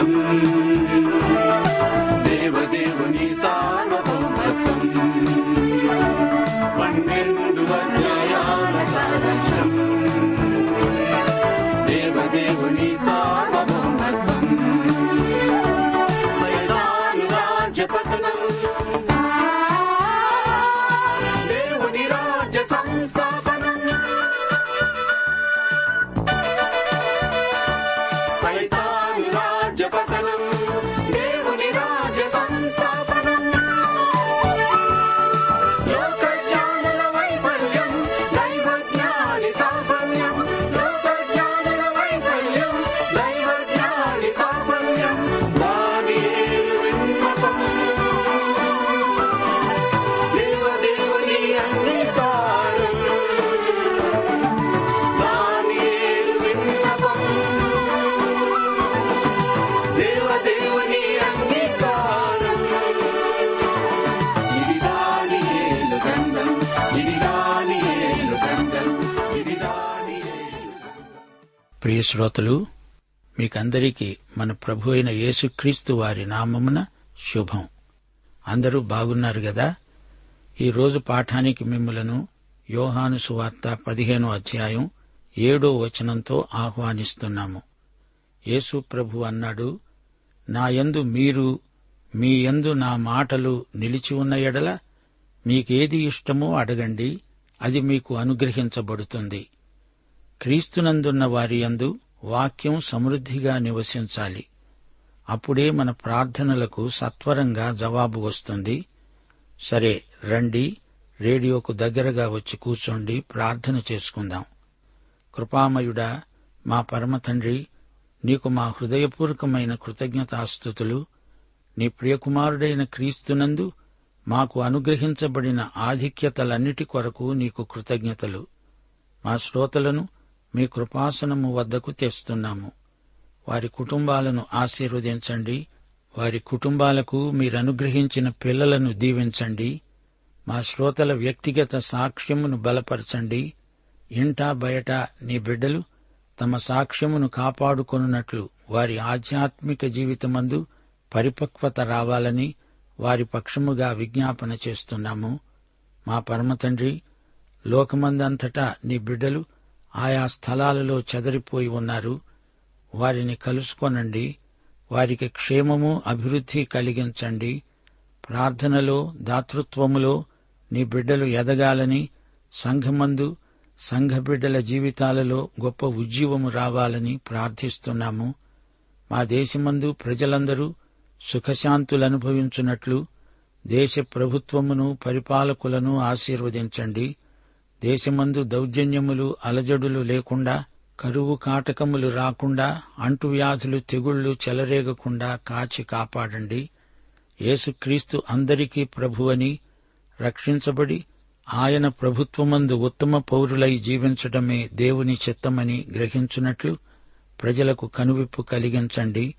ध्रुवम् देवदेवनि सार्वभौमत्वम् पण्डिन्दुवत्रयानशादक्षम् देवदेवनि सार्व ప్రియ శ్రోతలు మీకందరికీ మన ప్రభు అయిన యేసుక్రీస్తు వారి నామమున శుభం. అందరూ బాగున్నారు గదా? ఈరోజు పాఠానికి మిమ్మలను యోహాను సువార్త పదిహేనో అధ్యాయం ఏడో వచనంతో ఆహ్వానిస్తున్నాము. యేసు ప్రభు అన్నాడు నా యందు మీరు మీ యందు నా మాటలు నిలిచి ఉన్న ఎడల మీకేది ఇష్టమో అడగండి అది మీకు అనుగ్రహించబడుతుంది. క్రీస్తునందున్న వారి యందు వాక్యం సమృద్ధిగా నివసించాలి. అప్పుడే మన ప్రార్థనలకు సత్వరంగా జవాబు వస్తుంది. సరే రండి రేడియోకు దగ్గరగా వచ్చి కూర్చోండి ప్రార్థన చేసుకుందాం. కృపామయుడా మా పరమతండ్రి నీకు మా హృదయపూర్వకమైన కృతజ్ఞతాస్థుతులు. నీ ప్రియకుమారుడైన క్రీస్తునందు మాకు అనుగ్రహించబడిన ఆధిక్యతలన్నిటి కొరకు నీకు కృతజ్ఞతలు. మా శ్రోతలను మీ కృపాసనము వద్దకు తెస్తున్నాము. వారి కుటుంబాలను ఆశీర్వదించండి. వారి కుటుంబాలకు మీరనుగ్రహించిన పిల్లలను దీవించండి. మా శ్రోతల వ్యక్తిగత సాక్ష్యమును బలపరచండి. ఇంటా బయట నీ బిడ్డలు తమ సాక్ష్యమును కాపాడుకొనున్నట్లు వారి ఆధ్యాత్మిక జీవితమందు పరిపక్వత రావాలని వారి పక్షముగా విజ్ఞాపన చేస్తున్నాము. మా పరమతండ్రి లోకమందంతటా నీ బిడ్డలు ఆయా స్థలాలలో చెదరిపోయి ఉన్నారు. వారిని కలుసుకొనండి. వారికి క్షేమము అభివృద్ధి కలిగించండి. ప్రార్థనలో దాతృత్వములో నీ బిడ్డలు ఎదగాలని సంఘమందు సంఘ బిడ్డల జీవితాలలో గొప్ప ఉజ్జీవము రావాలని ప్రార్థిస్తున్నాము. మా దేశమందు ప్రజలందరూ సుఖశాంతులనుభవించున్నట్లు దేశ ప్రభుత్వమును పరిపాలకులను ఆశీర్వదించండి. దేశమందు దౌర్జన్యములు అలజడులు లేకుండా కరువు కాటకములు రాకుండా అంటువ్యాధులు తెగుళ్ళు చెలరేగకుండా కాచి కాపాడండి. యేసుక్రీస్తు అందరికీ ప్రభువని రక్షించబడి ఆయన ప్రభుత్వమందు ఉత్తమ పౌరులై జీవించడమే దేవుని చిత్తమని గ్రహించున్నట్లు ప్రజలకు కనువిప్పు కలిగించండి.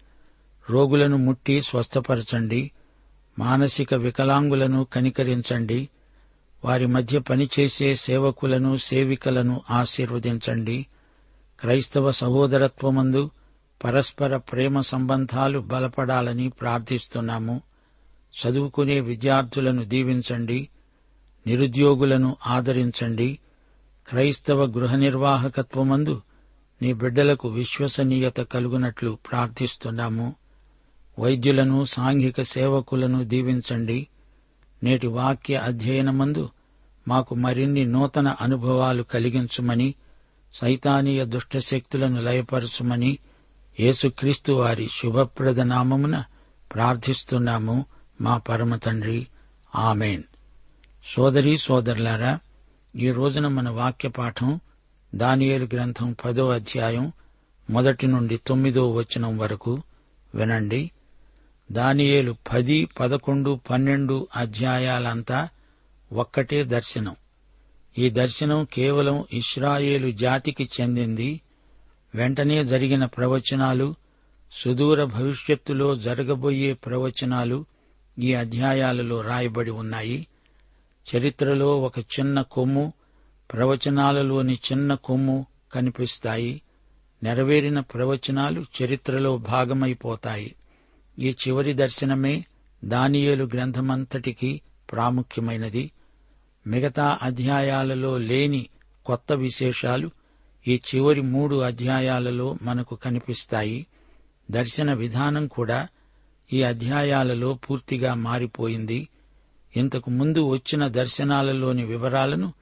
రోగులను ముట్టి స్వస్థపరచండి. మానసిక వికలాంగులను కనికరించండి. వారి మధ్య పనిచేసే సేవకులను సేవికలను ఆశీర్వదించండి. క్రైస్తవ సహోదరత్వమందు పరస్పర ప్రేమ సంబంధాలు బలపడాలని ప్రార్థిస్తున్నాము. చదువుకునే విద్యార్థులను దీవించండి. నిరుద్యోగులను ఆదరించండి. క్రైస్తవ గృహ నిర్వాహకత్వమందు నీ బిడ్డలకు విశ్వసనీయత కలుగునట్లు ప్రార్థిస్తున్నాము. వైద్యులను సాంఘిక సేవకులను దీవించండి. నేటి వాక్య అధ్యయనమందు మాకు మరిన్ని నూతన అనుభవాలు కలిగించుమని సైతానీయ దుష్టశక్తులను లయపరచుమని యేసుక్రీస్తు వారి శుభప్రద నామమున ప్రార్థిస్తున్నాము. మా పరమ తండ్రి ఆమెన్. సోదరీ సోదరులారా ఈ రోజున మన వాక్య పాఠం దానియేలు గ్రంథం పదో అధ్యాయం మొదటి నుండి తొమ్మిదో వచనం వరకు వినండి. దానియేలు పది పదకొండు పన్నెండు అధ్యాయాలంతా ఒక్కటే దర్శనం. ఈ దర్శనం కేవలం ఇస్రాయేలు జాతికి చెందింది. వెంటనే జరిగిన ప్రవచనాలు సుదూర భవిష్యత్తులో జరగబోయే ప్రవచనాలు ఈ అధ్యాయాలలో రాయబడి ఉన్నాయి. చరిత్రలో ఒక చిన్న కొమ్ము ప్రవచనాలలోని చిన్న కొమ్ము కనిపిస్తాయి. నెరవేరిన ప్రవచనాలు చరిత్రలో భాగమైపోతాయి. ఈ చివరి దర్శనమే దానియేలు గ్రంథమంతటికి ప్రాముఖ్యమైనది. మిగతా అధ్యాయాలలో లేని కొత్త విశేషాలు ఈ చివరి మూడు అధ్యాయాలలో మనకు కనిపిస్తాయి. దర్శన విధానం కూడా ఈ అధ్యాయాలలో పూర్తిగా మారిపోయింది. ఇంతకు ముందు వచ్చిన దర్శనాలలోని వివరాలను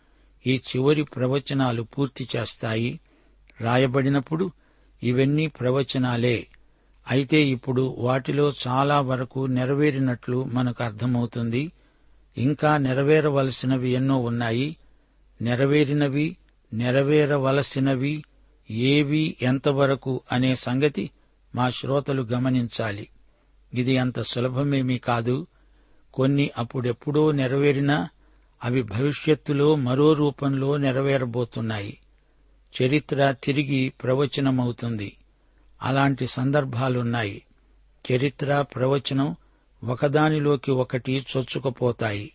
ఈ చివరి ప్రవచనాలు పూర్తి చేస్తాయి. రాయబడినప్పుడు ఇవన్నీ ప్రవచనాలే. అయితే ఇప్పుడు వాటిలో చాలా వరకు నెరవేరినట్లు మనకు అర్థమవుతుంది. ఇంకా నెరవేరవలసినవి ఎన్నో ఉన్నాయి. నెరవేరినవి నెరవేరవలసినవి ఏవి ఎంతవరకు అనే సంగతి మా శ్రోతలు గమనించాలి. ఇది అంత సులభమేమీ కాదు. కొన్ని అప్పుడెప్పుడో నెరవేరినా అవి భవిష్యత్తులో మరో రూపంలో నెరవేరబోతున్నాయి. చరిత్ర తిరిగి ప్రవచనమవుతుంది. అలాంటి సందర్భాలున్నాయి. చరిత్ర ప్రవచనం ఒకదానిలోకి ఒకటి చొచ్చుకుపోతాయి.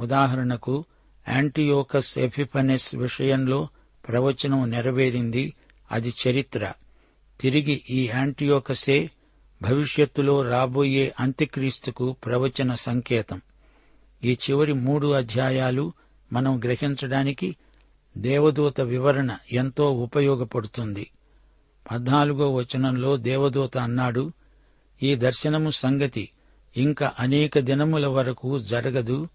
ఉదాహరణకు యాంటీయోకస్ ఎఫిఫనెస్ విషయంలో ప్రవచనం నెరవేరింది అది చరిత్ర. తిరిగి ఈ యాంటీయోకసే భవిష్యత్తులో రాబోయే అంత్యక్రీస్తుకు ప్రవచన సంకేతం. ఈ చివరి మూడు అధ్యాయాలు మనం గ్రహించడానికి దేవదూత వివరణ ఎంతో ఉపయోగపడుతుంది. పద్నాలుగో వచనంలో దేవదూత అన్నాడు ఈ దర్శనము సంగతి ఇంకా అనేక దినముల వరకు జరగదు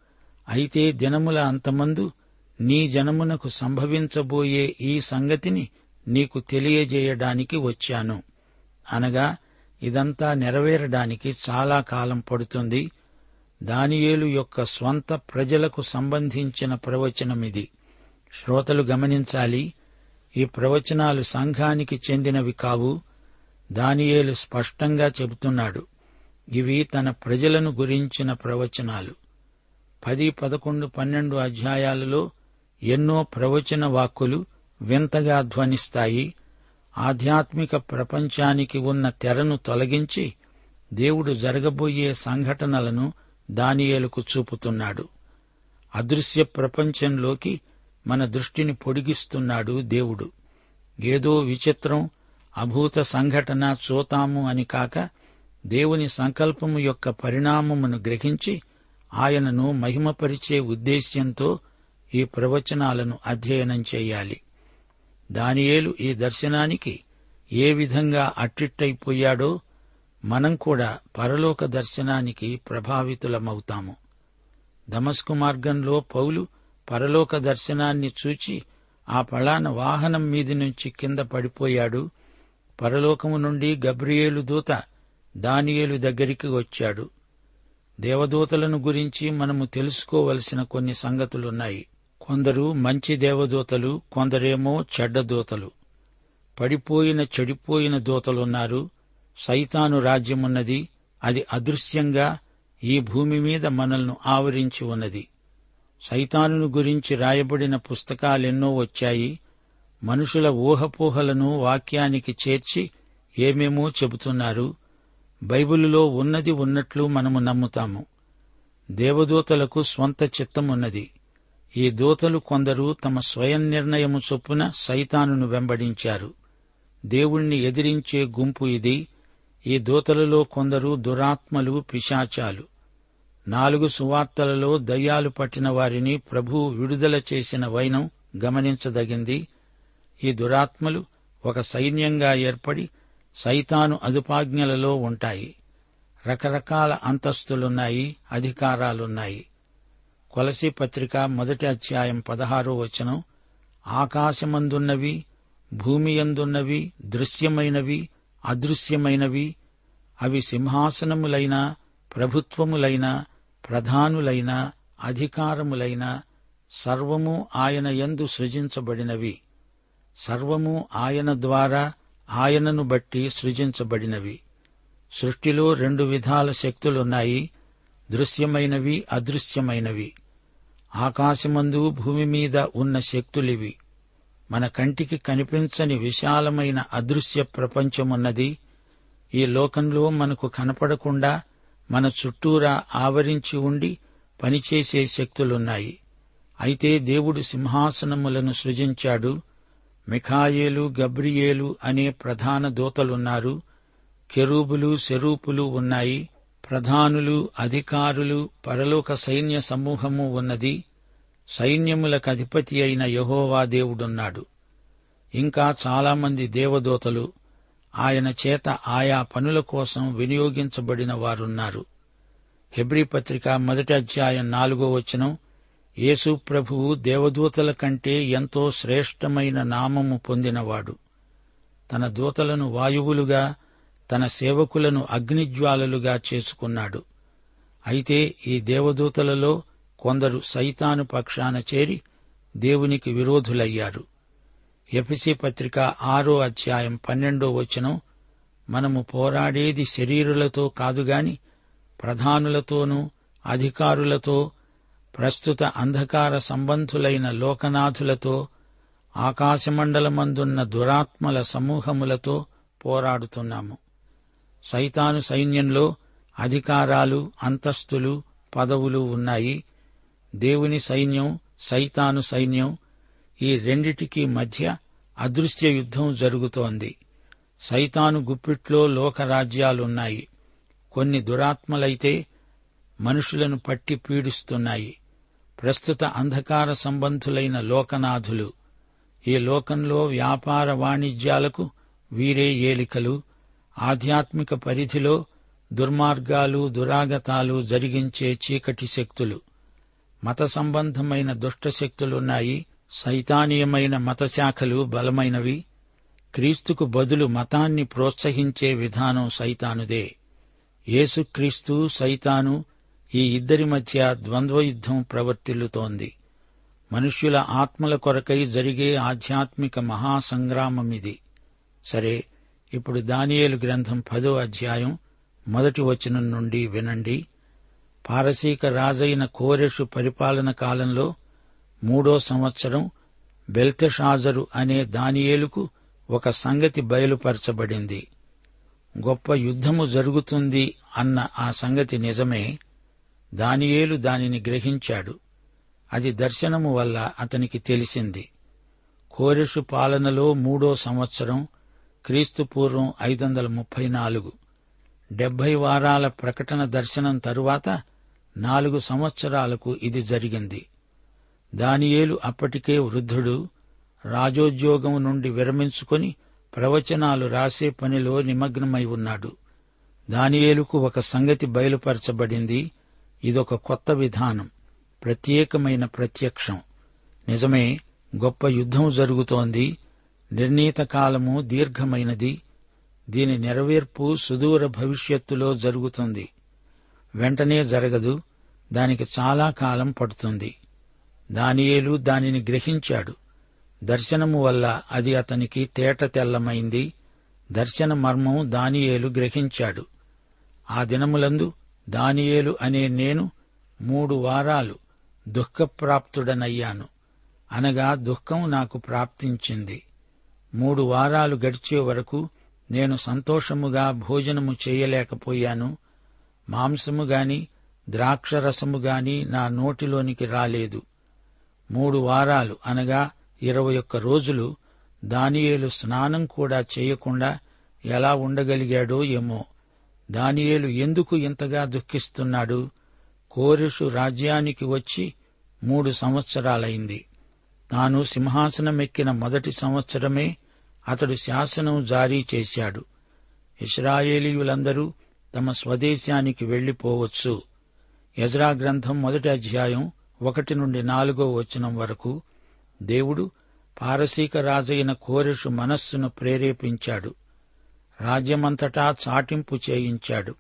అయితే దినముల అంతమందు నీ జనమునకు సంభవించబోయే ఈ సంగతిని నీకు తెలియజేయడానికి వచ్చాను. అనగా ఇదంతా నెరవేరడానికి చాలా కాలం పడుతుంది. దానియేలు యొక్క స్వంత ప్రజలకు సంబంధించిన ప్రవచనమిది. శ్రోతలు గమనించాలి ఈ ప్రవచనాలు సంఘానికి చెందినవి కావు. దానియేలు స్పష్టంగా చెబుతున్నాడు. ఇవి తన ప్రజలను గురించిన ప్రవచనాలు. పది పదకొండు పన్నెండు అధ్యాయాలలో ఎన్నో ప్రవచన వాక్కులు వింతగా ధ్వనిస్తాయి. ఆధ్యాత్మిక ప్రపంచానికి ఉన్న తెరను తొలగించి దేవుడు జరగబోయే సంఘటనలను దానియేలకు చూపుతున్నాడు. అదృశ్య ప్రపంచంలోకి మన దృష్టిని పొడిగిస్తున్నాడు దేవుడు. ఏదో విచిత్రం అభూత సంఘటన చూతాము అని కాక దేవుని సంకల్పము యొక్క పరిణామమును గ్రహించి ఆయనను మహిమపరిచే ఉద్దేశ్యంతో ఈ ప్రవచనాలను అధ్యయనం చేయాలి. దానియేలు ఈ దర్శనానికి ఏ విధంగా అట్టిట్టయిపోయాడో మనం కూడా పరలోక దర్శనానికి ప్రభావితులమవుతాము. దమస్కు మార్గంలో పౌలు పరలోక దర్శనాన్ని చూచి ఆ పళాన వాహనం మీది నుంచి కింద పడిపోయాడు. పరలోకము నుండి గబ్రియేలు దూత దానియేలు దగ్గరికి వచ్చాడు. దేవదూతలను గురించి మనము తెలుసుకోవలసిన కొన్ని సంగతులున్నాయి. కొందరు మంచి దేవదూతలు కొందరేమో చెడ్డ దూతలు. పడిపోయిన చెడిపోయిన దూతలున్నారు. సైతాను రాజ్యమున్నది. అది అదృశ్యంగా ఈ భూమి మీద మనల్ని ఆవరించి ఉన్నది. సైతానును గురించి రాయబడిన పుస్తకాలెన్నో వచ్చాయి. మనుషుల ఊహపోహలను వాక్యానికి చేర్చి ఏమేమో చెబుతున్నారు. బైబిలులో ఉన్నది ఉన్నట్లు మనము నమ్ముతాము. దేవదూతలకు స్వంత చిత్తమున్నది. ఈ దూతలు కొందరు తమ స్వయం నిర్ణయము చొప్పున సైతానును వెంబడించారు. దేవుణ్ణి ఎదిరించే గుంపు ఇది. ఈ దూతలలో కొందరు దురాత్మలు పిశాచాలు. నాలుగు సువార్తలలో దయ్యాలు పట్టిన వారిని ప్రభు విడుదల చేసిన వైనం గమనించదగింది. ఈ దురాత్మలు ఒక సైన్యంగా ఏర్పడి సైతాను అదుపాజ్ఞలలో ఉంటాయి. రకరకాల అంతస్తులున్నాయి అధికారాలున్నాయి. కొలసి పత్రిక మొదటి అధ్యాయం పదహారో వచనం ఆకాశమందున్నవి భూమియందున్నవి దృశ్యమైనవి అదృశ్యమైనవి అవి సింహాసనములైన ప్రభుత్వములైన ప్రధానులైన అధికారములైన సర్వము ఆయన యందు సృజించబడినవి. సర్వము ఆయన ద్వారా ఆయనను బట్టి సృజించబడినవి. సృష్టిలో రెండు విధాల శక్తులున్నాయి. దృశ్యమైనవి అదృశ్యమైనవి. ఆకాశమందు భూమి మీద ఉన్న శక్తులివి. మన కంటికి కనిపించని విశాలమైన అదృశ్య ప్రపంచమున్నది. ఈ లోకంలో మనకు కనపడకుండా మన చుట్టూరా ఆవరించి ఉండి పనిచేసే శక్తులున్నాయి. అయితే దేవుడు సింహాసనములను సృజించాడు. మిఖాయేలు గబ్రియేలు అనే ప్రధాన దూతలున్నారు. కెరూబులు శరూపులు ఉన్నాయి. ప్రధానులు అధికారులు పరలోక సైన్య సమూహము ఉన్నది. సైన్యములకు అధిపతి అయిన యహోవా దేవుడున్నాడు. ఇంకా చాలామంది దేవదూతలు ఆయన చేత ఆయా పనుల కోసం వినియోగించబడిన వారున్నారు. హెబ్రీ పత్రిక మొదటి అధ్యాయం నాలుగో వచనం యేసు ప్రభువు దేవదూతల కంటే ఎంతో శ్రేష్టమైన నామము పొందినవాడు. తన దూతలను వాయువులుగా తన సేవకులను అగ్నిజ్వాలలుగా చేసుకున్నాడు. అయితే ఈ దేవదూతలలో కొందరు సైతాను పక్షాన చేరి దేవునికి విరోధులయ్యారు. ఎఫ్సి పత్రిక ఆరో అధ్యాయం పన్నెండో వచనం మనము పోరాడేది శరీరులతో కాదుగాని ప్రధానులతోనూ అధికారులతో ప్రస్తుత అంధకార సంబంధులైన లోకనాథులతో ఆకాశమండలమందున్న దురాత్మల సమూహములతో పోరాడుతున్నాము. సైతాను సైన్యంలో అధికారాలు అంతస్తులు పదవులు ఉన్నాయి. దేవుని సైన్యం సైతాను సైన్యం ఈ రెండిటికీ మధ్య అదృశ్య యుద్ధం జరుగుతోంది. సైతాను గుప్పిట్లో లోకరాజ్యాలున్నాయి. కొన్ని దురాత్మలైతే మనుషులను పట్టి పీడిస్తున్నాయి. ప్రస్తుత అంధకార సంబంధులైన లోకనాథులు. ఈ లోకంలో వ్యాపార వాణిజ్యాలకు వీరే ఏలికలు. ఆధ్యాత్మిక పరిధిలో దుర్మార్గాలు దురాగతాలు జరిగించే చీకటి శక్తులు. మత సంబంధమైన దుష్టశక్తులున్నాయి సైతానీయమైన మతశాఖలు బలమైనవి. క్రీస్తుకు బదులు మతాన్ని ప్రోత్సహించే విధానం సైతానుదే. యేసుక్రీస్తు సైతాను ఈ ఇద్దరి మధ్య ద్వంద్వయుద్ధం ప్రవర్తిల్లుతోంది. మనుష్యుల ఆత్మల కొరకై జరిగే ఆధ్యాత్మిక మహాసంగ్రామమిది. సరే ఇప్పుడు దానియేలు గ్రంథం పదో అధ్యాయం మొదటి వచనం నుండి వినండి. పారసీక రాజైన కోరెషు పరిపాలన కాలంలో మూడో సంవత్సరం బెల్తెషాజరు అనే దానియేలుకు ఒక సంగతి బయలుపరచబడింది. గొప్ప యుద్ధము జరుగుతుంది అన్న ఆ సంగతి నిజమే. దానియేలు దానిని గ్రహించాడు. అది దర్శనము వల్ల అతనికి తెలిసింది. కోరెషు పాలనలో మూడో సంవత్సరం క్రీస్తుపూర్వం ఐదు వందల ముప్పై నాలుగు డెబ్బై వారాల ప్రకటన దర్శనం తరువాత నాలుగు సంవత్సరాలకు ఇది జరిగింది. దానియేలు అప్పటికే వృద్ధుడు రాజోద్యోగం నుండి విరమించుకొని ప్రవచనాలు రాసే పనిలో నిమగ్నమై ఉన్నాడు. దానియేలుకు ఒక సంగతి బయలుపరచబడింది. ఇదొక కొత్త విధానం ప్రత్యేకమైన ప్రత్యక్షం. నిజమే గొప్ప యుద్ధం జరుగుతోంది. నిర్ణీత కాలము దీర్ఘమైనది. దీని నెరవేర్పు సుదూర భవిష్యత్తులో జరుగుతుంది. వెంటనే జరగదు. దానికి చాలా కాలం పడుతుంది. దానియేలు దానిని గ్రహించాడు. దర్శనము వల్ల అది అతనికి తేట తెల్లమైంది. దర్శన మర్మం దానియేలు గ్రహించాడు. ఆ దినములందు దానియేలు అనే నేను మూడు వారాలు దుఃఖప్రాప్తుడనయ్యాను. అనగా దుఃఖం నాకు ప్రాప్తించింది. మూడు వారాలు గడిచే వరకు నేను సంతోషముగా భోజనము చేయలేకపోయాను. మాంసము గాని ద్రాక్షరసము గాని నా నోటిలోనికి రాలేదు. మూడు వారాలు అనగా ఇరవై ఒక్క రోజులు దానియేలు స్నానం కూడా చేయకుండా ఎలా ఉండగలిగాడో ఏమో. దానియేలు ఎందుకు ఇంతగా దుఃఖిస్తున్నాడు? కోరెషు రాజ్యానికి వచ్చి మూడు సంవత్సరాలైంది. తాను సింహాసనమెక్కిన మొదటి సంవత్సరమే అతడు శాసనం జారీ చేశాడు. ఇస్రాయేలీయులందరూ తమ స్వదేశానికి వెళ్ళిపోవచ్చు యజ్రా గ్రంథం మొదటి అధ్యాయం ఒకటి నుండి నాలుగో వచనం వరకు దేవుడు పారసీక రాజైన కోరెషు మనస్సును ప్రేరేపించాడు. రాజ్యమంతటా చాటింపు చేయించాడు.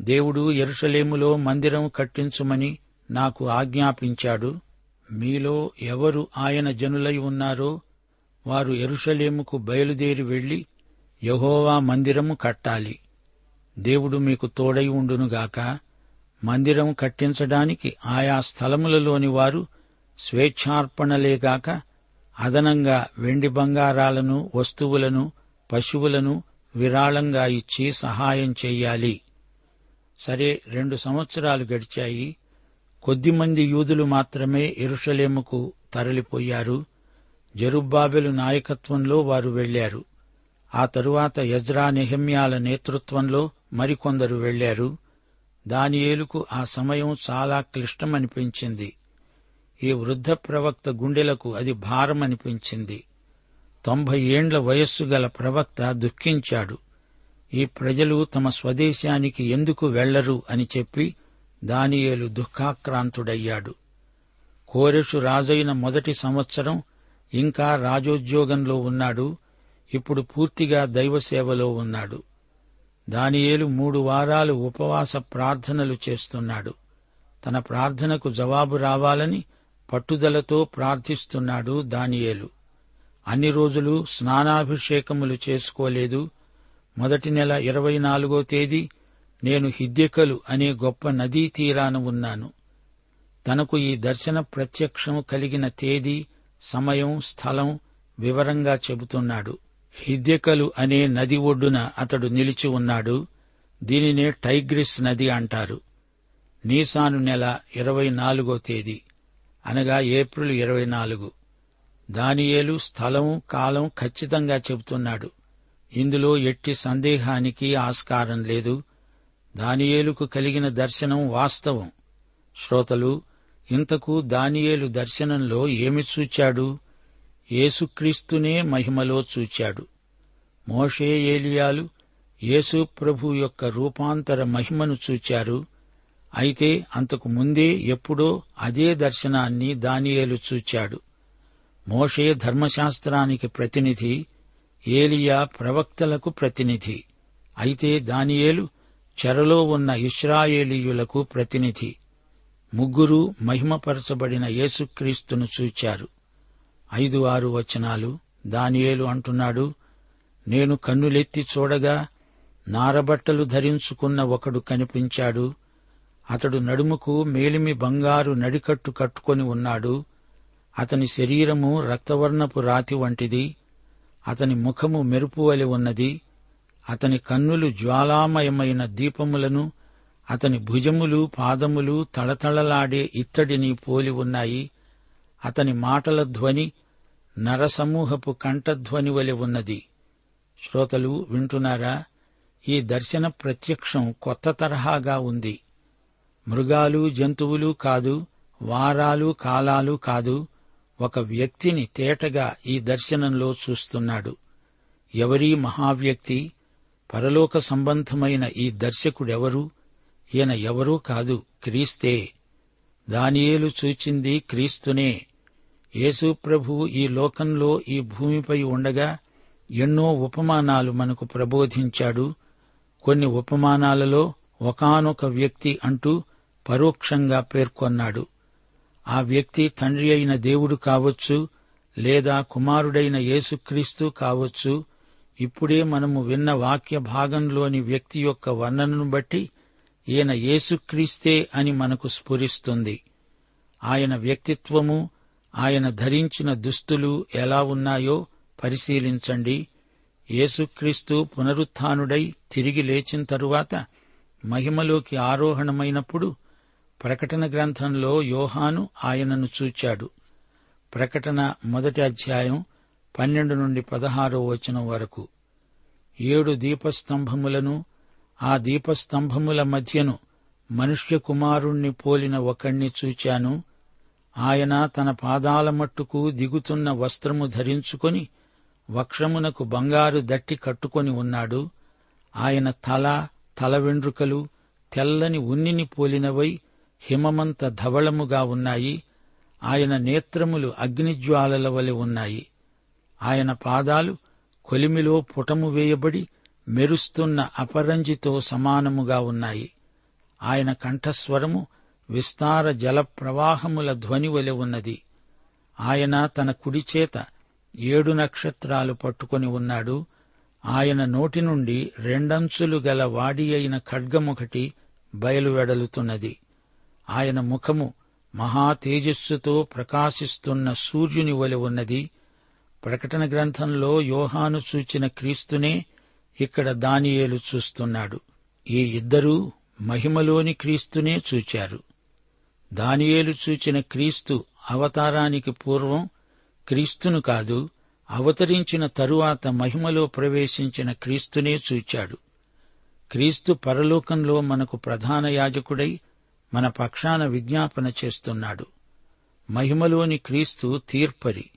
దేవుడు ఎరుషలేములో మందిరం కట్టించుమని నాకు ఆజ్ఞాపించాడు. మీలో ఎవరు ఆయన జనులై ఉన్నారో వారు ఎరుషలేముకు బయలుదేరి వెళ్ళి యహోవా మందిరము కట్టాలి. దేవుడు మీకు తోడై ఉండునుగాక. మందిరం కట్టించడానికి ఆయా స్థలములలోని వారు స్వేచ్ఛార్పణలేగాక అదనంగా వెండి బంగారాలను వస్తువులను పశువులను విరాళంగా ఇచ్చి సహాయం చెయ్యాలి సరే రెండు సంవత్సరాలు గడిచాయి. కొద్దిమంది యూదులు మాత్రమే ఎరుషలేముకు తరలిపోయారు. జరుబ్బాబెలు నాయకత్వంలో వారు వెళ్ళారు ఆ తరువాత యజ్రా నెహమ్యాల నేతృత్వంలో మరికొందరు వెళ్ళారు దానియేలుకు ఆ సమయం చాలా క్లిష్టమనిపించింది. ఈ వృద్ధ ప్రవక్త గుండెలకు అది భారమనిపించింది. తొంభై ఏండ్ల వయస్సు గల ప్రవక్త దుఃఖించాడు. ఈ ప్రజలు తమ స్వదేశానికి ఎందుకు వెళ్ళరు అని చెప్పి దానియేలు దుఃఖాక్రాంతుడయ్యాడు. కోరెషు రాజైన మొదటి సంవత్సరం ఇంకా రాజోద్యోగంలో ఉన్నాడు. ఇప్పుడు పూర్తిగా దైవసేవలో ఉన్నాడు. దానియేలు మూడు వారాలు ఉపవాస ప్రార్థనలు చేస్తున్నాడు. తన ప్రార్థనకు జవాబు రావాలని పట్టుదలతో ప్రార్థిస్తున్నాడు దానియేలు. అన్ని రోజులు స్నానాభిషేకములు చేసుకోలేదు. మొదటి నెల ఇరవై నాలుగో తేదీ నేను హిద్యకలు అనే గొప్ప నదీ తీరాన ఉన్నాను. తనకు ఈ దర్శన ప్రత్యక్షం కలిగిన తేదీ సమయం స్థలం వివరంగా చెబుతున్నాడు. హిద్యకలు అనే నది ఒడ్డున అతడు నిలిచి ఉన్నాడు. దీనినే టైగ్రిస్ నది అంటారు. నీసాను నెల ఇరవై నాలుగో తేదీ. అనగా ఏప్రిల్ ఇరవై నాలుగు. దానియేలు స్థలం కాలం ఖచ్చితంగా చెబుతున్నాడు. ఇందులో ఎట్టి సందేహానికి ఆస్కారం లేదు. దానియేలుకు కలిగిన దర్శనం వాస్తవం. శ్రోతలు ఇంతకు దానియేలు దర్శనంలో ఏమి చూచాడు? యేసుక్రీస్తునే మహిమలో చూచాడు. మోషే ఏలియాలు యేసు ప్రభు యొక్క రూపాంతర మహిమను చూచారు. అయితే అంతకు ముందే ఎప్పుడో అదే దర్శనాన్ని దానియేలు చూచాడు. మోషే ధర్మశాస్త్రానికి ప్రతినిధి ఏలియా ప్రవక్తలకు ప్రతినిధి అయితే దానియేలు చెరలో ఉన్న ఇస్రాయేలీయులకు ప్రతినిధి ముగ్గురు మహిమపరచబడిన యేసుక్రీస్తును చూచారు. ఐదు ఆరు వచనాలు దానియేలు అంటున్నాడు. నేను కన్నులెత్తి చూడగా నారబట్టలు ధరించుకున్న ఒకడు కనిపించాడు. అతడు నడుముకు మేలిమి బంగారు నడికట్టు కట్టుకొని ఉన్నాడు. అతని శరీరము రక్తవర్ణపు రాతి వంటిది. అతని ముఖము మెరుపు వలె ఉన్నది. అతని కన్నులు జ్వాలామయమైన దీపములను అతని భుజములు పాదములు తళతళలాడే ఇత్తడిని పోలి ఉన్నాయి. అతని మాటల ధ్వని నరసమూహపు కంఠధ్వని వలె ఉన్నది. శ్రోతలు వింటున్నారా? ఈ దర్శన ప్రత్యక్షం కొత్త తరహాగా ఉంది. మృగాలు జంతువులు కాదు వారాలు కాలాలు కాదు ఒక వ్యక్తిని తేటగా ఈ దర్శనంలో చూస్తున్నాడు. ఎవరీ మహావ్యక్తి పరలోక సంబంధమైన ఈ దర్శకుడెవరు? ఈయన ఎవరూ కాదు క్రీస్తే. దానియేలు చూచింది క్రీస్తునే. యేసు ప్రభు ఈ లోకంలో ఈ భూమిపై ఉండగా ఎన్నో ఉపమానాలు మనకు ప్రబోధించాడు. కొన్ని ఉపమానాలలో ఒకానొక వ్యక్తి అంటూ పరోక్షంగా పేర్కొన్నాడు. ఆ వ్యక్తి తండ్రి అయిన దేవుడు కావచ్చు లేదా కుమారుడైన యేసుక్రీస్తు కావచ్చు. ఇప్పుడే మనము విన్న వాక్య భాగంలోని వ్యక్తి యొక్క వర్ణనను బట్టి ఈయన యేసుక్రీస్తే అని మనకు స్ఫురిస్తుంది. ఆయన వ్యక్తిత్వము ఆయన ధరించిన దుస్తులు ఎలా ఉన్నాయో పరిశీలించండి. యేసుక్రీస్తు పునరుత్డై తిరిగి లేచిన తరువాత మహిమలోకి ఆరోహణమైనప్పుడు ప్రకటన గ్రంథంలో యోహాను ఆయనను చూచాడు. ప్రకటన మొదటి అధ్యాయం పన్నెండు నుండి పదహారో వచనం వరకు. ఏడు దీపస్తంభములను ఆ దీపస్తంభముల మధ్యను మనుష్య కుమారుణ్ణి పోలిన ఒకణ్ణి చూచాను. ఆయన తన పాదాల మట్టుకు దిగుతున్న వస్త్రము ధరించుకొని వక్షమునకు బంగారు దట్టి కట్టుకొని ఉన్నాడు. ఆయన తల తల వెండ్రుకలు తెల్లని ఉన్నిని పోలినవై హిమమంత ధవళముగా ఉన్నాయి. ఆయన నేత్రములు అగ్నిజ్వాలల వలె ఉన్నాయి. ఆయన పాదాలు కొలిమిలో పుటము వేయబడి మెరుస్తున్న అపరంజితో సమానముగా ఉన్నాయి. ఆయన కంఠస్వరము విస్తార జల ప్రవాహముల ధ్వని వలె ఉన్నది. ఆయన తన కుడిచేత ఏడు నక్షత్రాలు పట్టుకొని ఉన్నాడు. ఆయన నోటి నుండి రెండంచులు గల వాడి అయిన ఖడ్గమొకటి బయలువెడలుతున్నది. ఆయన ముఖము మహా తేజస్సుతో ప్రకాశిస్తున్న సూర్యుని వలె ఉన్నది. ప్రకటన గ్రంథంలో యోహాను చూచిన క్రీస్తునే ఇక్కడ దానియేలు చూస్తున్నాడు. ఈ ఇద్దరూ మహిమలోని క్రీస్తునే చూచారు. దానియేలు చూచిన క్రీస్తు అవతారానికి పూర్వం క్రీస్తును కాదు అవతరించిన తరువాత మహిమలో ప్రవేశించిన క్రీస్తునే చూచాడు. క్రీస్తు పరలోకంలో మనకు ప్రధాన యాజకుడై మన పక్షాన విజ్ఞాపన చేస్తున్నాడు. మహిమలోని క్రీస్తు తీర్పరి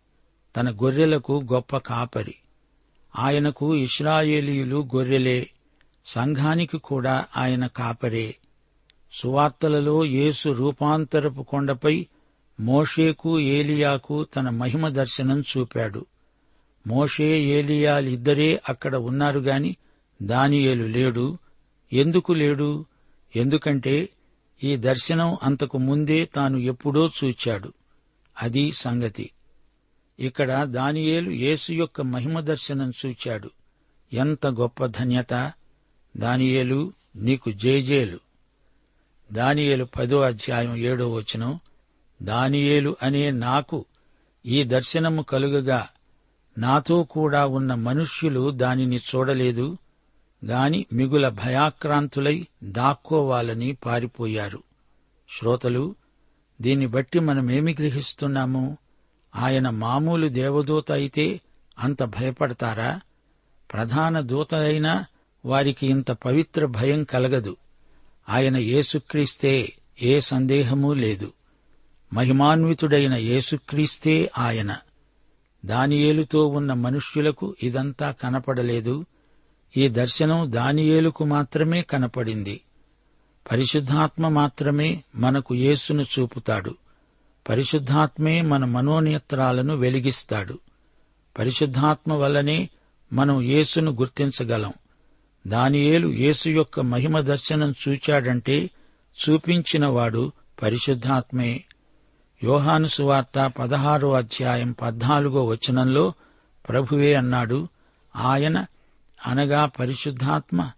తన గొర్రెలకు గొప్ప కాపరి. ఆయనకు ఇస్రాయేలీయులు గొర్రెలే సంఘానికి కూడా ఆయన కాపరే. సువార్తలలో యేసు రూపాంతరపు కొండపై మోషేకు ఏలియాకు తన మహిమ దర్శనం చూపాడు. మోషే ఏలియాలిద్దరే అక్కడ ఉన్నారు గాని దానియేలు లేడు. ఎందుకు లేడు? ఎందుకంటే ఈ దర్శనం అంతకు ముందే తాను ఎప్పుడో చూచాడు. అది సంగతి. ఇక్కడ దానియేలు యేసు యొక్క మహిమ దర్శనం చూచాడు. ఎంత గొప్ప ధన్యత! దానియేలు నీకు జేజేలు దానియేలు పదో అధ్యాయం ఏడో వచనం. దానియేలు అనే నాకు ఈ దర్శనము కలుగగా నాతో కూడా ఉన్న మనుష్యులు దానిని చూడలేదు గాని మిగుల భయాక్రాంతులై దాక్కోవాలని పారిపోయారు. శ్రోతలు దీన్ని బట్టి మనమేమి గ్రహిస్తున్నాము? ఆయన మామూలు దేవదూత అయితే అంత భయపడతారా? ప్రధాన దూత అయినా వారికి ఇంత పవిత్ర భయం కలగదు. ఆయన ఏసుక్రీస్తే ఏ సందేహమూ లేదు. మహిమాన్వితుడైన యేసుక్రీస్తే ఆయన. దానియేలుతో ఉన్న మనుష్యులకు ఇదంతా కనపడలేదు. ఈ దర్శనం దానియేలుకు మాత్రమే కనపడింది. పరిశుద్ధాత్మ మాత్రమే మనకు యేసును చూపుతాడు. పరిశుద్ధాత్మే మన మనోనేత్రాలను వెలిగిస్తాడు. పరిశుద్ధాత్మ వల్లనే మనం యేసును గుర్తించగలం. దానియేలు యేసు యొక్క మహిమ దర్శనం చూచాడంటే చూపించినవాడు పరిశుద్ధాత్మే. యోహాను సువార్త పదహారో అధ్యాయం పద్నాలుగో వచనంలో ప్రభువే అన్నాడు ఆయన అనగా పరిశుద్ధాత్మ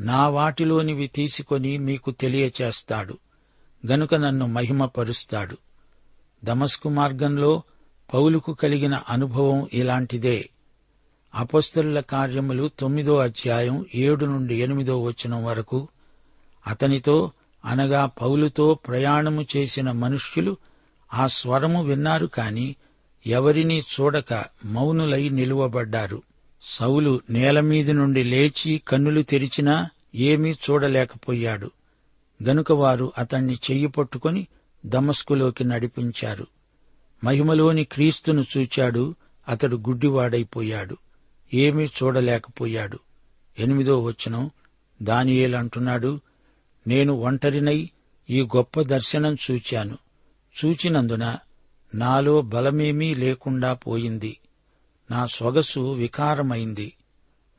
నా వాటిలోనివి తీసుకొని మీకు తెలియచేస్తాడు గనుక నన్ను మహిమపరుస్తాడు. దమస్కు మార్గంలో పౌలుకు కలిగిన అనుభవం ఇలాంటిదే. అపస్తుల కార్యములు తొమ్మిదో అధ్యాయం ఏడు నుండి ఎనిమిదో వచనం వరకు అతనితో అనగా పౌలుతో ప్రయాణము చేసిన మనుష్యులు ఆ స్వరము విన్నారు కాని ఎవరినీ చూడక మౌనులై నిలువబడ్డారు. సౌలు నేలమీది నుండి లేచి కన్నులు తెరిచినా ఏమీ చూడలేకపోయాడు. గనుక వారు అతణ్ణి చెయ్యి పట్టుకుని దమస్కులోకి నడిపించారు. మహిమలోని క్రీస్తును చూచాడు అతడు గుడ్డివాడైపోయాడు ఏమీ చూడలేకపోయాడు. ఎనిమిదో వచనం దానియేలంటున్నాడు నేను ఒంటరినై ఈ గొప్ప దర్శనం చూచాను. చూచినందున నాలో బలమేమీ లేకుండా పోయింది. నా సొగసు వికారమైంది.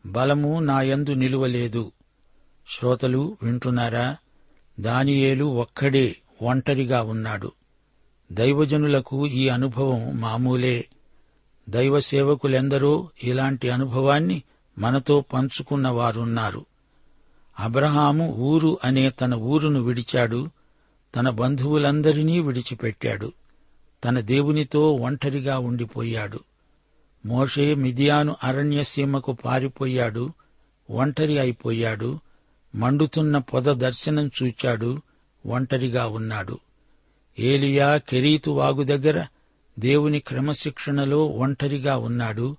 బలము నాయందు నిలువలేదు. శ్రోతలు వింటున్నారా? దానియేలు ఒక్కడే ఒంటరిగా ఉన్నాడు. దైవజనులకు ఈ అనుభవం మామూలే. దైవ సేవకులెందరో ఇలాంటి అనుభవాన్ని మనతో పంచుకున్న వారున్నారు అబ్రహాము ఊరు అనే తన ఊరును విడిచాడు. తన బంధువులందరినీ విడిచిపెట్టాడు. తన దేవునితో ఒంటరిగా ఉండిపోయాడు. మోషే మిదియాను అరణ్యసీమకు పారిపోయాడు. ఒంటరి అయిపోయాడు. మండుతున్న పొద దర్శనం చూచాడు. ఒంటరిగా ఉన్నాడు. ఏలియా కెరీతు వాగు దగ్గర దేవుని క్రమశిక్షణలో ఒంటరిగా ఉన్నాడు.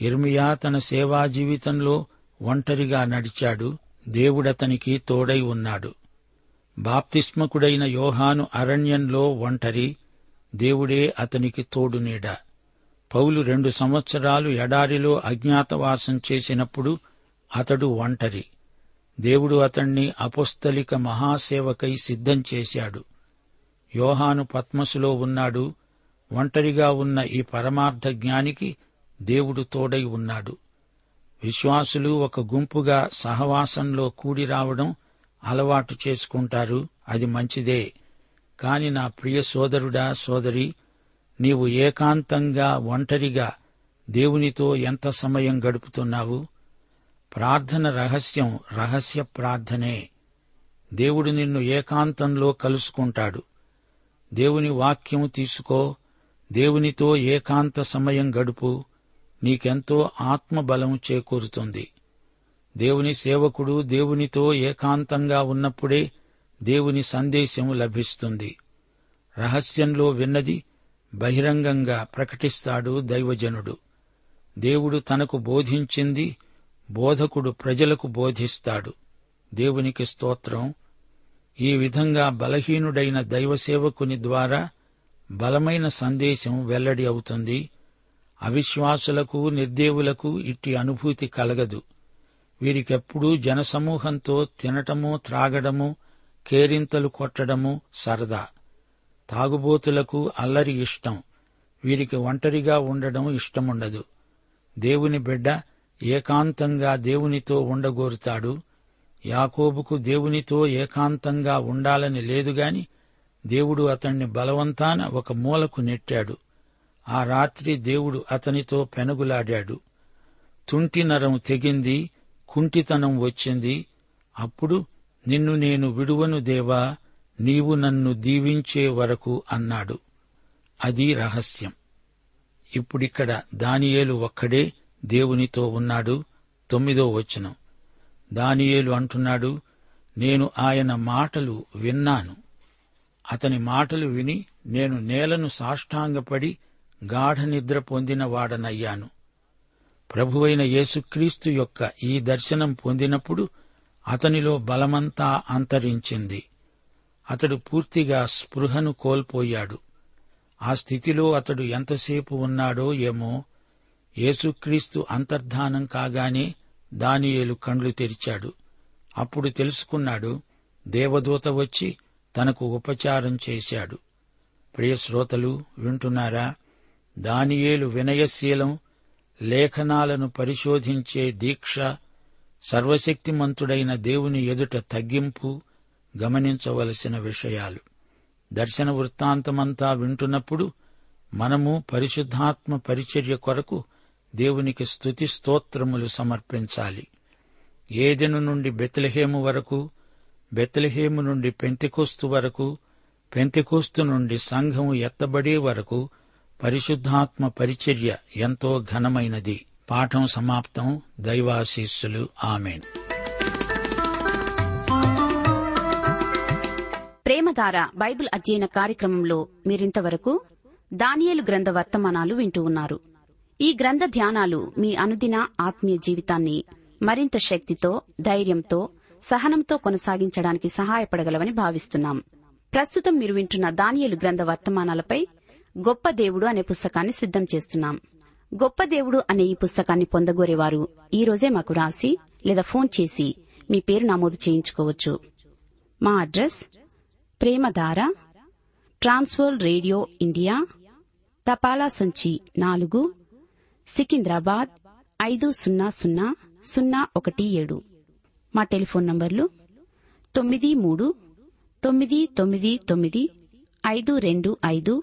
ఇర్మియా తన సేవా జీవితంలో ఒంటరిగా నడిచాడు. దేవుడతనికి తోడై ఉన్నాడు. బాప్తిస్మకుడైన యోహాను అరణ్యంలో ఒంటరి దేవుడే అతనికి తోడునీడ పౌలు రెండు సంవత్సరాలు ఎడారిలో అజ్ఞాతవాసం చేసినప్పుడు అతడు ఒంటరి. దేవుడు అతణ్ణి అపుస్తలిక మహాసేవకై సిద్ధం చేశాడు. యోహాను పద్మసులో ఉన్నాడు. ఒంటరిగా ఉన్న ఈ పరమార్థ జ్ఞానికి దేవుడు తోడై ఉన్నాడు. విశ్వాసులు ఒక గుంపుగా సహవాసంలో కూడి రావడం అలవాటు చేసుకుంటారు. అది మంచిదే. కాని నా ప్రియ సోదరుడా సోదరి నీవు ఏకాంతంగా ఒంటరిగా దేవునితో ఎంత సమయం గడుపుతున్నావు? ప్రార్థన రహస్యం రహస్య ప్రార్థనే. దేవుడు నిన్ను ఏకాంతంలో కలుసుకుంటాడు. దేవుని వాక్యం తీసుకో. దేవునితో ఏకాంత సమయం గడుపు. నీకెంతో ఆత్మబలం చేకూరుతుంది. దేవుని సేవకుడు దేవునితో ఏకాంతంగా ఉన్నప్పుడే దేవుని సందేశం లభిస్తుంది. రహస్యంలో విన్నది బహిరంగంగా ప్రకటిస్తాడు దైవజనుడు. దేవుడు తనకు బోధించింది బోధకుడు ప్రజలకు బోధిస్తాడు. దేవునికి స్తోత్రం. ఈ విధంగా బలహీనుడైన దైవ సేవకుని ద్వారా బలమైన సందేశం వెల్లడి అవుతుంది. అవిశ్వాసులకు నిర్దేవులకు ఇట్టి అనుభూతి కలగదు. వీరికెప్పుడూ జనసమూహంతో తినటము త్రాగడము కేరింతలు కొట్టడము సరదా. తాగుబోతులకు అల్లరి ఇష్టం. వీరికి ఒంటరిగా ఉండడం ఇష్టముండదు. దేవుని బిడ్డ ఏకాంతంగా దేవునితో ఉండగోరుతాడు. యాకోబుకు దేవునితో ఏకాంతంగా ఉండాలని లేదుగాని దేవుడు అతణ్ణి బలవంతాన ఒక మూలకు నెట్టాడు. ఆ రాత్రి దేవుడు అతనితో పెనుగులాడాడు. తుంటి నరం తెగింది కుంటితనం వచ్చింది. అప్పుడు నిన్ను నేను విడువను దేవా నీవు నన్ను దీవించే వరకు అన్నాడు. అది రహస్యం. ఇప్పుడిక్కడ దానియేలు ఒక్కడే దేవునితో ఉన్నాడు. తొమ్మిదో వచనం. దానియేలు అంటున్నాడు నేను ఆయన మాటలు విన్నాను. అతని మాటలు విని నేను నేలను సాష్టాంగపడి గాఢ నిద్ర పొందిన వాడనయ్యాను. ప్రభువైన యేసుక్రీస్తు యొక్క ఈ దర్శనం పొందినప్పుడు అతనిలో బలమంతా అంతరించింది. అతడు పూర్తిగా స్పృహను కోల్పోయాడు. ఆ స్థితిలో అతడు ఎంతసేపు ఉన్నాడో ఏమో యేసుక్రీస్తు అంతర్ధానం కాగానే దానియేలు కండ్లు తెరిచాడు. అప్పుడు తెలుసుకున్నాడు దేవదూత వచ్చి తనకు ఉపచారం చేశాడు. ప్రియశ్రోతలు వింటున్నారా? దానియేలు వినయశీలం లేఖనాలను పరిశోధించే దీక్ష సర్వశక్తిమంతుడైన దేవుని ఎదుట తగ్గింపు గమనించవలసిన విషయాలు. దర్శన వృత్తాంతమంతా వింటున్నప్పుడు మనము పరిశుద్ధాత్మ పరిచర్య కొరకు దేవునికి స్తుతి స్తోత్రములు సమర్పించాలి. ఏదెను నుండి బెత్లహేము వరకు బెత్లహేము నుండి పెంతికోస్తు వరకు పెంతికోస్తు నుండి సంఘము ఎత్తబడే వరకు పరిశుద్ధాత్మ పరిచర్య ఎంతో ఘనమైనది. పాఠం సమాప్తం. దైవాశీస్సులు. ఆమెన్. ప్రేమధార బైబిల్ అధ్యయన కార్యక్రమంలో మీరింతవరకు దానియేలు గ్రంథ వర్తమానాలు వింటూ ఉన్నారు. ఈ గ్రంథ ధ్యానాలు మీ అనుదిన ఆత్మీయ జీవితాన్ని మరింత శక్తితో ధైర్యంతో సహనంతో కొనసాగించడానికి సహాయపడగలవని భావిస్తున్నాం. ప్రస్తుతం మీరు వింటున్న దానియేలు గ్రంథ వర్తమానాలపై గొప్ప దేవుడు అనే పుస్తకాన్ని సిద్ధం చేస్తున్నాం. గొప్ప దేవుడు అనే ఈ పుస్తకాన్ని పొందగోరేవారు ఈ రోజే మాకు రాసి లేదా ఫోన్ చేసి మీ పేరు నమోదు చేయించుకోవచ్చు. మా అడ్రస్ ప్రేమధార ట్రాన్స్వర్ రేడియో ఇండియా తపాలా సంచి నాలుగు సికింద్రాబాద్ ఐదు సున్నా సున్నా సున్నా ఒకటి ఏడు. మా టెలిఫోన్ నంబర్లు తొమ్మిది మూడు తొమ్మిది తొమ్మిది తొమ్మిది ఐదు రెండు ఐదు